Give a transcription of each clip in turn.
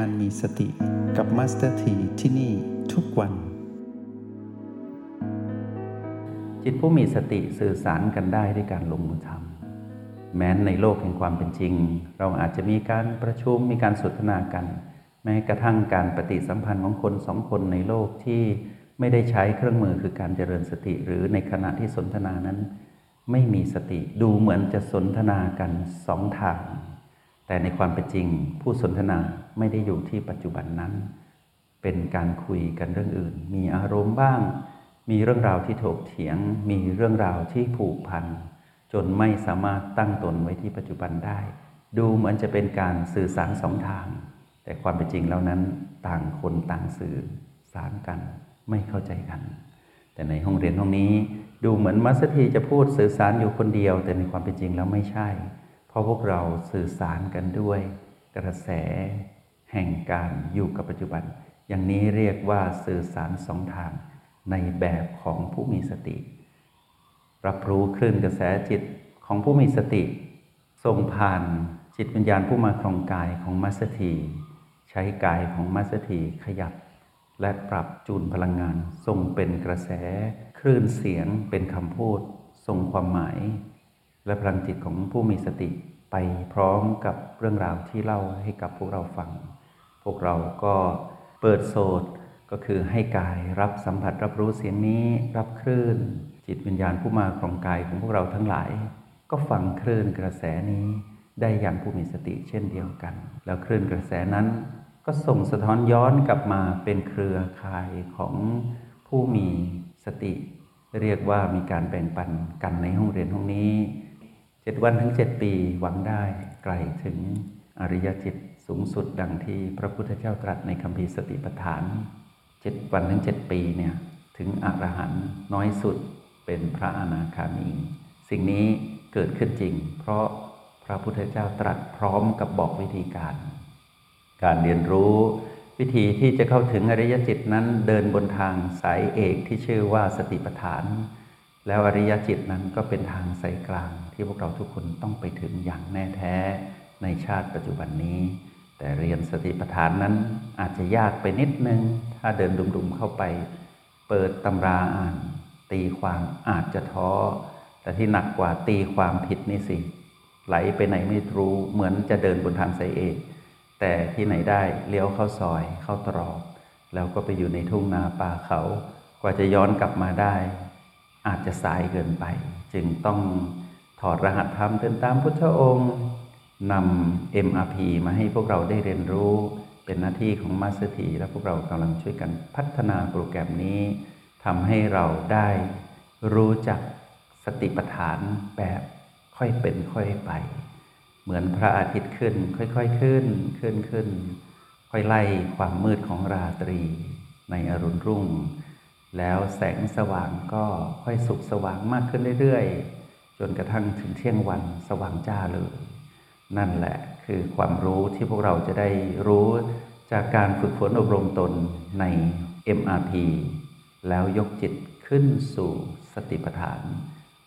การมีสติกับมาสเตอร์ทีที่นี่ทุกวัน จิตผู้มีสติสื่อสารกันได้ด้วยการลงมือทำแม้ในโลกแห่งความเป็นจริง เราอาจจะมีการประชุมมีการสนทนากัน แม้กระทั่งการปฏิสัมพันธ์ของคนสองคนในโลกที่ไม่ได้ใช้เครื่องมือคือการเจริญสติ หรือในขณะที่สนทนานั้น ไม่มีสติดูเหมือนจะสนทนากันสองทาง แต่ในความเป็นจริงผู้สนทนาไม่ได้อยู่ที่ปัจจุบันนั้น เป็นการคุยกันเรื่องอื่น มีอารมณ์บ้าง มีเรื่องราวที่ถกเถียง มีเรื่องราวที่ผูกพัน จนไม่สามารถตั้งตนไว้ที่ปัจจุบันได้ ดูเหมือนจะเป็นการสื่อสารสองทาง แต่ความเป็นจริงแล้วนั้นต่างคนต่างสื่อสารกันไม่เข้าใจกัน แต่ในห้องเรียนห้องนี้ดูเหมือนมัสถีจะพูดสื่อสารอยู่คนเดียว แต่ในความเป็นจริงแล้วไม่ใช่ ราะพวกเราสื่อสารกันด้วยกระแสแห่งการอยู่กับปัจจุบัน อย่างนี้เรียกว่าสื่อสารสองทางในแบบของผู้มีสติ รับรู้คลื่นกระแสจิตของผู้มีสติส่งผ่านจิตวิญญาณผู้มาครองกายของมัสถีใช้กายของมัสถีขยับ และปรับจูนพลังงานส่งเป็นกระแส คลื่นเสียงเป็นคำพูดส่งความหมาย และพลังจิตของผู้มีสติไปพร้อมกับเรื่องราวที่เล่าให้กับพวกเราฟัง พวกเราก็เปิดโสดก็คือให้กายรับสัมผัสรับรู้เสียงนี้รับคลื่น จิตวิญญาณผู้มาของกายของพวกเราทั้งหลาย ก็ฟังคลื่นกระแสนี้ได้อย่างผู้มีสติเช่นเดียวกัน แล้วคลื่นกระแสนั้น ก็ส่งสะท้อนย้อนกลับมาเป็นเครือข่ายของผู้มีสติ เรียกว่ามีการแบ่งปันกันในห้องเรียนห้องนี้ เจ็ดวันทั้งเจ็ดปีหวังได้ไกลถึงอริยจิตสูงสุดดังที่พระพุทธเจ้าตรัสในคำพีสติปัฏฐานเจ็ดวันถึงเจ็ดปีเนี่ยถึงอรหันต์น้อยสุดเป็นพระอนาคามี สิ่งนี้เกิดขึ้นจริง เพราะพระพุทธเจ้าตรัสพร้อมกับบอกวิธีการ การเรียนรู้วิธีที่จะเข้าถึงอริยจิตนั้นเดินบนทางสายเอกที่ชื่อว่าสติปัฏฐาน แล้วอริยจิตนั้นก็เป็นทางสายกลาง ที่พวกเราทุกคนต้องไปถึงอย่างแน่แท้ในชาติปัจจุบันนี้ แต่เรียนสติปัฏฐานนั้นอาจจะยากไปนิดนึง ถ้าเดินดุมๆเข้าไป เปิดตำราอ่าน ตีความอาจจะท้อ แต่ที่หนักกว่าตีความผิดนี่สิ ไหลไปไหนไม่รู้เหมือนจะเดินบนทางสายเอกแต่ที่ไหนได้เลี้ยวเข้าซอยเข้าตรอกแล้วก็ไปอยู่ในทุ่งนาป่าเขา กว่าจะย้อนกลับมาได้ อาจจะสายเกินไป จึงต้อง อดรหัสธรรมเดินตามพุทธองค์นำ MRP มาให้พวกเราได้เรียนรู้ เป็นหน้าที่ของมาสเตอร์และพวกเรากำลังช่วยกันพัฒนาโปรแกรมนี้ทำให้เราได้รู้จักสติปัฏฐานแบบค่อยเป็นค่อยไป เหมือนพระอาทิตย์ขึ้น ค่อยๆขึ้นขึ้นขึ้น ค่อยไล่ความมืดของราตรี ในอรุณรุ่ง แล้วแสงสว่างก็ค่อยสุกสว่างมากขึ้นเรื่อยๆ จนกระทั่งถึงเที่ยงวันสว่างจ้าเลย นั่นแหละคือความรู้ที่พวกเราจะได้รู้จากการฝึกฝนอบรมตนใน MRP แล้วยกจิตขึ้นสู่สติปัฏฐาน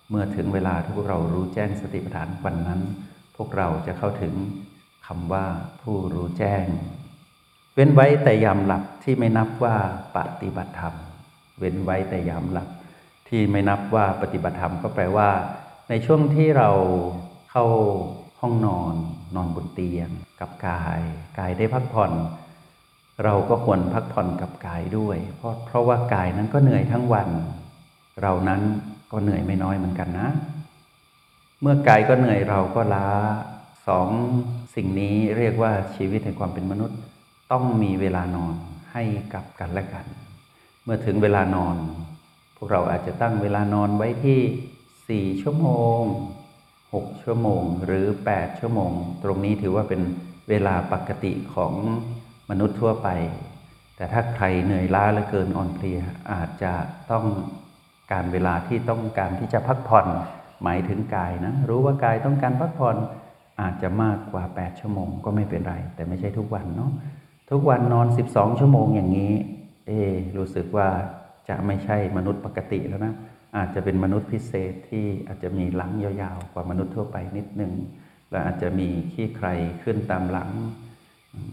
เมื่อถึงเวลาที่พวกเรารู้แจ้งสติปัฏฐานวันนั้น พวกเราจะเข้าถึงคำว่าผู้รู้แจ้ง เว้นไว้แต่ยามหลับที่ไม่นับว่าปฏิบัติธรรม เว้นไว้แต่ยามหลับที่ไม่นับว่าปฏิบัติธรรมก็แปลว่า ในช่วงที่เราเข้าห้องนอน นอนบนเตียง กับกาย กายได้พักผ่อน เราก็ควรพักผ่อนกับกายด้วย เพราะเพราะว่ากายนั้นก็เหนื่อยทั้งวัน เรานั้นก็เหนื่อยไม่น้อยเหมือนกันนะ เมื่อกายก็เหนื่อยเราก็ล้าสองสิ่งนี้เรียกว่าชีวิตแห่งความเป็นมนุษย์ ต้องมีเวลานอนให้กับกันและกัน เมื่อถึงเวลานอน พวกเราอาจจะตั้งเวลานอนไว้ที่ 4ชั่วโมง6ชั่วโมงหรือ8ชั่วโมง ตรงนี้ถือว่าเป็นเวลาปกติของมนุษย์ทั่วไป แต่ถ้าใครเหนื่อยล้าเหลือเกินอ่อนเพลียอาจจะต้องการเวลาที่ต้องการที่จะพักผ่อนหมายถึงกายนะ รู้ว่ากายต้องการพักผ่อนอาจจะมากกว่า 8 ชั่วโมงก็ไม่เป็นไร แต่ไม่ใช่ทุกวันเนาะทุกวันนอน 12 ชั่วโมงอย่างนี้ เอ รู้สึกว่าจะไม่ใช่มนุษย์ปกติแล้วนะ อาจจะเป็นมนุษย์พิเศษที่อาจจะมีหลังยาวๆ กว่ามนุษย์ทั่วไปนิดนึงและอาจจะมีขี้ใครขึ้นตามหลัง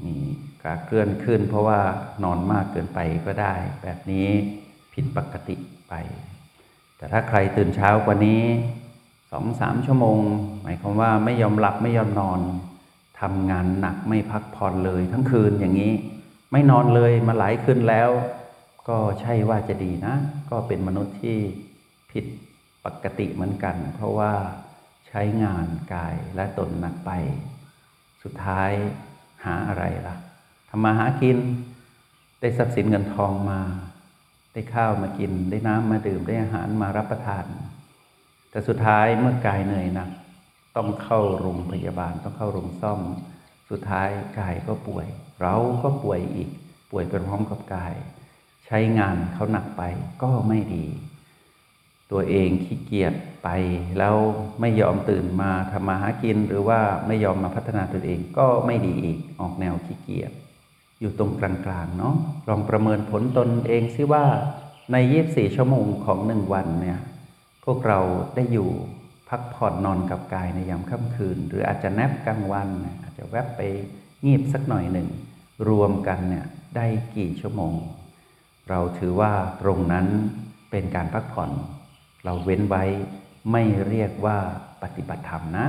มีกาเคลื่อนขึ้น เพราะว่านอนมากเกินไปก็ได้ แบบนี้ผิดปกติไป แต่ถ้าใครตื่นเช้ากว่านี้สองสามชั่วโมง หมายความว่าไม่ยอมหลับไม่ยอมนอนทำงานหนักไม่พักผ่อนเลยทั้งคืนอย่างนี้ ไม่นอนเลยมาหลายคืนแล้ว ก็ใช่ว่าจะดีนะ ก็เป็นมนุษย์ที่ ผิดปกติเหมือนกัน เพราะว่าใช้งานกายและตนหนักไป สุดท้ายหาอะไรล่ะทำมาหากิน ได้ทรัพย์สินเงินทองมา ได้ข้าวมากิน ได้น้ำมาดื่มได้อาหารมารับประทาน แต่สุดท้ายเมื่อกายเหนื่อยหนัก ต้องเข้าโรงพยาบาลต้องเข้าโรงซ่อม สุดท้ายกายก็ป่วย เราก็ป่วยอีก ป่วยไปพร้อมกับกาย ใช้งานเขาหนักไปก็ไม่ดี ตัวเองขี้เกียจไป แล้วไม่ยอมตื่นมาทำมาหากิน หรือว่าไม่ยอมมาพัฒนาตัวเองก็ไม่ดีอีกออกแนวขี้เกียจอยู่ตรงกลางๆเนาะลองประเมินผลตนเองซิว่าใน 24 ชั่วโมงของหนึ่งวันเนี่ยพวกเราได้อยู่พักผ่อนนอนกับกายในยามค่ำคืน หรืออาจจะแนบกลางวัน อาจจะแวบไปงีบสักหน่อยหนึ่ง รวมกันเนี่ยได้กี่ชั่วโมง เราถือว่าตรงนั้นเป็นการพักผ่อน เราเว้นไว้ไม่เรียกว่าปฏิบัติธรรมนะ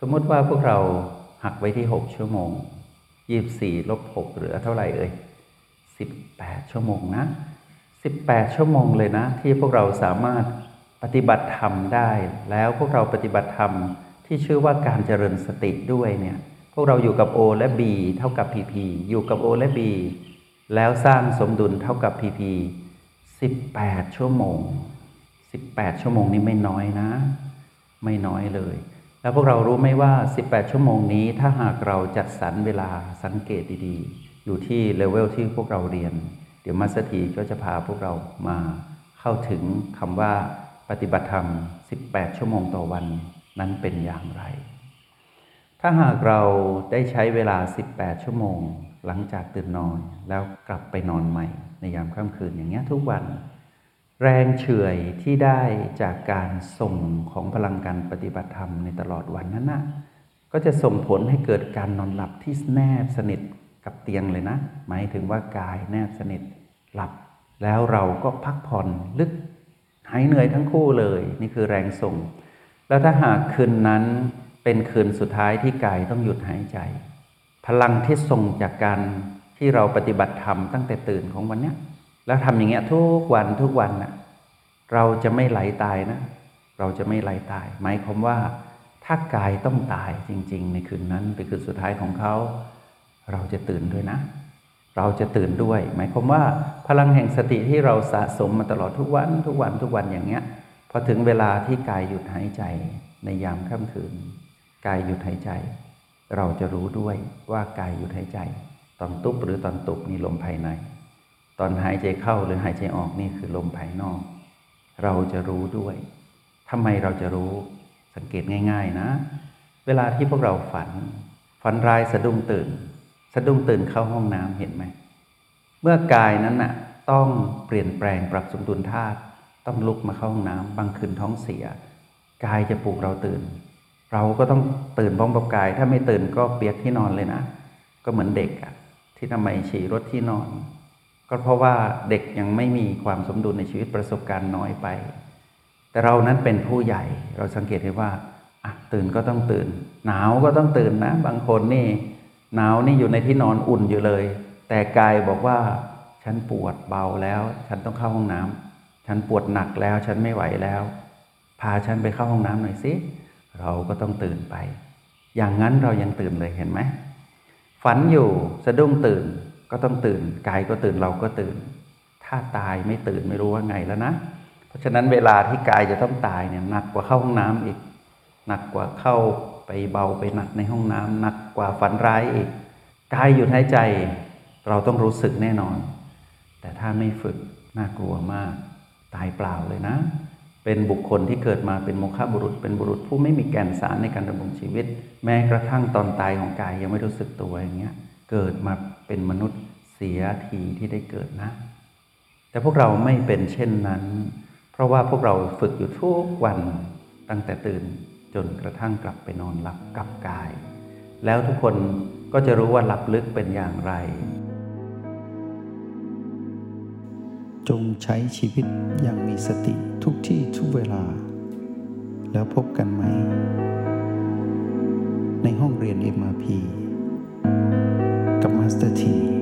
สมมติว่าพวกเราหักไว้ที่ 6 ชั่วโมง 24ลบ6เหลือเท่าไหร่เอ่ย18 ชั่วโมงนะ 18 ชั่วโมงเลยนะ ที่พวกเราสามารถปฏิบัติธรรมได้ แล้วพวกเราปฏิบัติธรรมที่ชื่อว่าการเจริญสติด้วยเนี่ยพวกเราอยู่กับ O และ B เท่ากับ PP อยู่กับ O และ B แล้วสร้างสมดุลเท่ากับ PP 18 ชั่วโมง 18 ชั่วโมงนี้ไม่น้อยนะ ไม่น้อยเลย แล้วพวกเรารู้ไหมว่า 18 ชั่วโมงนี้ถ้าหากเราจัดสรรเวลาสังเกตดีๆ อยู่ที่เลเวลที่พวกเราเรียน เดี๋ยวมาสถีก็จะพาพวกเรามาเข้าถึงคำว่าปฏิบัติธรรม 18 ชั่วโมงต่อวันนั้นเป็นอย่างไร ถ้าหากเราได้ใช้เวลา 18 ชั่วโมง หลังจากตื่นนอนแล้วกลับไปนอนใหม่ ในยามค่ำคืนอย่างเงี้ยทุกวัน แรงเฉื่อยที่ได้จากการส่งของพลังการปฏิบัติธรรมในตลอดวันนั้นนะก็จะส่งผลให้เกิดการนอนหลับที่แนบสนิทกับเตียงเลยนะ หมายถึงว่ากายแนบสนิทหลับ แล้วเราก็พักผ่อนลึกหายเหนื่อยทั้งคู่เลย นี่คือแรงส่ง แล้วถ้าหากคืนนั้นเป็นคืนสุดท้ายที่กายต้องหยุดหายใจ พลังที่ส่งจากการที่เราปฏิบัติธรรมตั้งแต่ตื่นของวันนี้ แล้วทำอย่างเงี้ยทุกวันทุกวันน่ะเราจะไม่ไหลตายนะ เราจะไม่ไหลตาย หมายความว่า ถ้ากายต้องตายจริง ๆ ในคืนนั้นเป็นคืนสุดท้ายของเขา เราจะตื่นด้วยนะ เราจะตื่นด้วย หมายความว่า พลังแห่งสติที่เราสะสมมาตลอดทุกวัน ทุกวันทุกวันอย่างเงี้ยพอถึงเวลาที่กายหยุดหายใจในยามค่ำคืน กายหยุดหายใจ เราจะรู้ด้วยว่ากายหยุดหายใจ ตอนตุบหรือตอนตุบนี่ลมภายใน ตอนหายใจเข้าหรือหายใจออกนี่คือลมภายนอก เราจะรู้ด้วยทำไมเราจะรู้สังเกตง่าย ๆนะ เวลาที่พวกเราฝัน ฝันร้ายสะดุ้งตื่น สะดุ้งตื่นเข้าห้องน้ำเห็นไหม เมื่อกายนั้นน่ะต้องเปลี่ยนแปลงปรับสมดุลธาตุต้องลุกมาเข้าห้องน้ำบางคืนท้องเสีย กายจะปลุกเราตื่น เราก็ต้องตื่นพร้อมกับกาย ถ้าไม่ตื่นก็เปียกที่นอนเลยนะ ก็เหมือนเด็กอะที่ทำไมฉี่รถที่นอน ก็เพราะว่าเด็กยังไม่มีความสมดุลในชีวิตประสบการณ์น้อยไป แต่เรานั้นเป็นผู้ใหญ่ เราสังเกตเห็นว่าตื่นก็ต้องตื่น หนาวก็ต้องตื่นนะ บางคนนี่ หนาวนี่อยู่ในที่นอนอุ่นอยู่เลย แต่กายบอกว่าฉันปวดเบาแล้ว ฉันต้องเข้าห้องน้ำฉันปวดหนักแล้ว ฉันไม่ไหวแล้ว พาฉันไปเข้าห้องน้ำหน่อยสิเราก็ต้องตื่นไป อย่างนั้นเรายังตื่นเลยเห็นไหมฝันอยู่สะดุ้งตื่น ก็ต้องตื่นกายก็ตื่นเราก็ตื่น ถ้าตายไม่ตื่นไม่รู้ว่าไงแล้วนะ เพราะฉะนั้นเวลาที่กายจะต้องตายเนี่ยหนักกว่าเข้าห้องน้ำอีก หนักกว่าเข้าไปเบาไปหนักในห้องน้ำหนักกว่าฝันร้ายอีกกายหยุดหายใจ เราต้องรู้สึกแน่นอน แต่ถ้าไม่ฝึกน่ากลัวมาก ตายเปล่าเลยนะ เป็นบุคคลที่เกิดมาเป็นโมฆะบุรุษ เป็นบุรุษผู้ไม่มีแก่นสารในการดำรงชีวิต แม้กระทั่งตอนตายของกายยังไม่รู้สึกตัวอย่างเงี้ยเกิดมาเป็นมนุษย์ เสียทีที่ได้เกิดนะ แต่พวกเราไม่เป็นเช่นนั้น เพราะว่าพวกเราฝึกอยู่ทุกวันตั้งแต่ตื่นจนกระทั่งกลับไปนอนหลับกับกาย แล้วทุกคนก็จะรู้ว่าหลับลึกเป็นอย่างไร จงใช้ชีวิตอย่างมีสติทุกที่ทุกเวลา แล้วพบกันใหม่ ในห้องเรียน MRP กับมาสเตอร์ที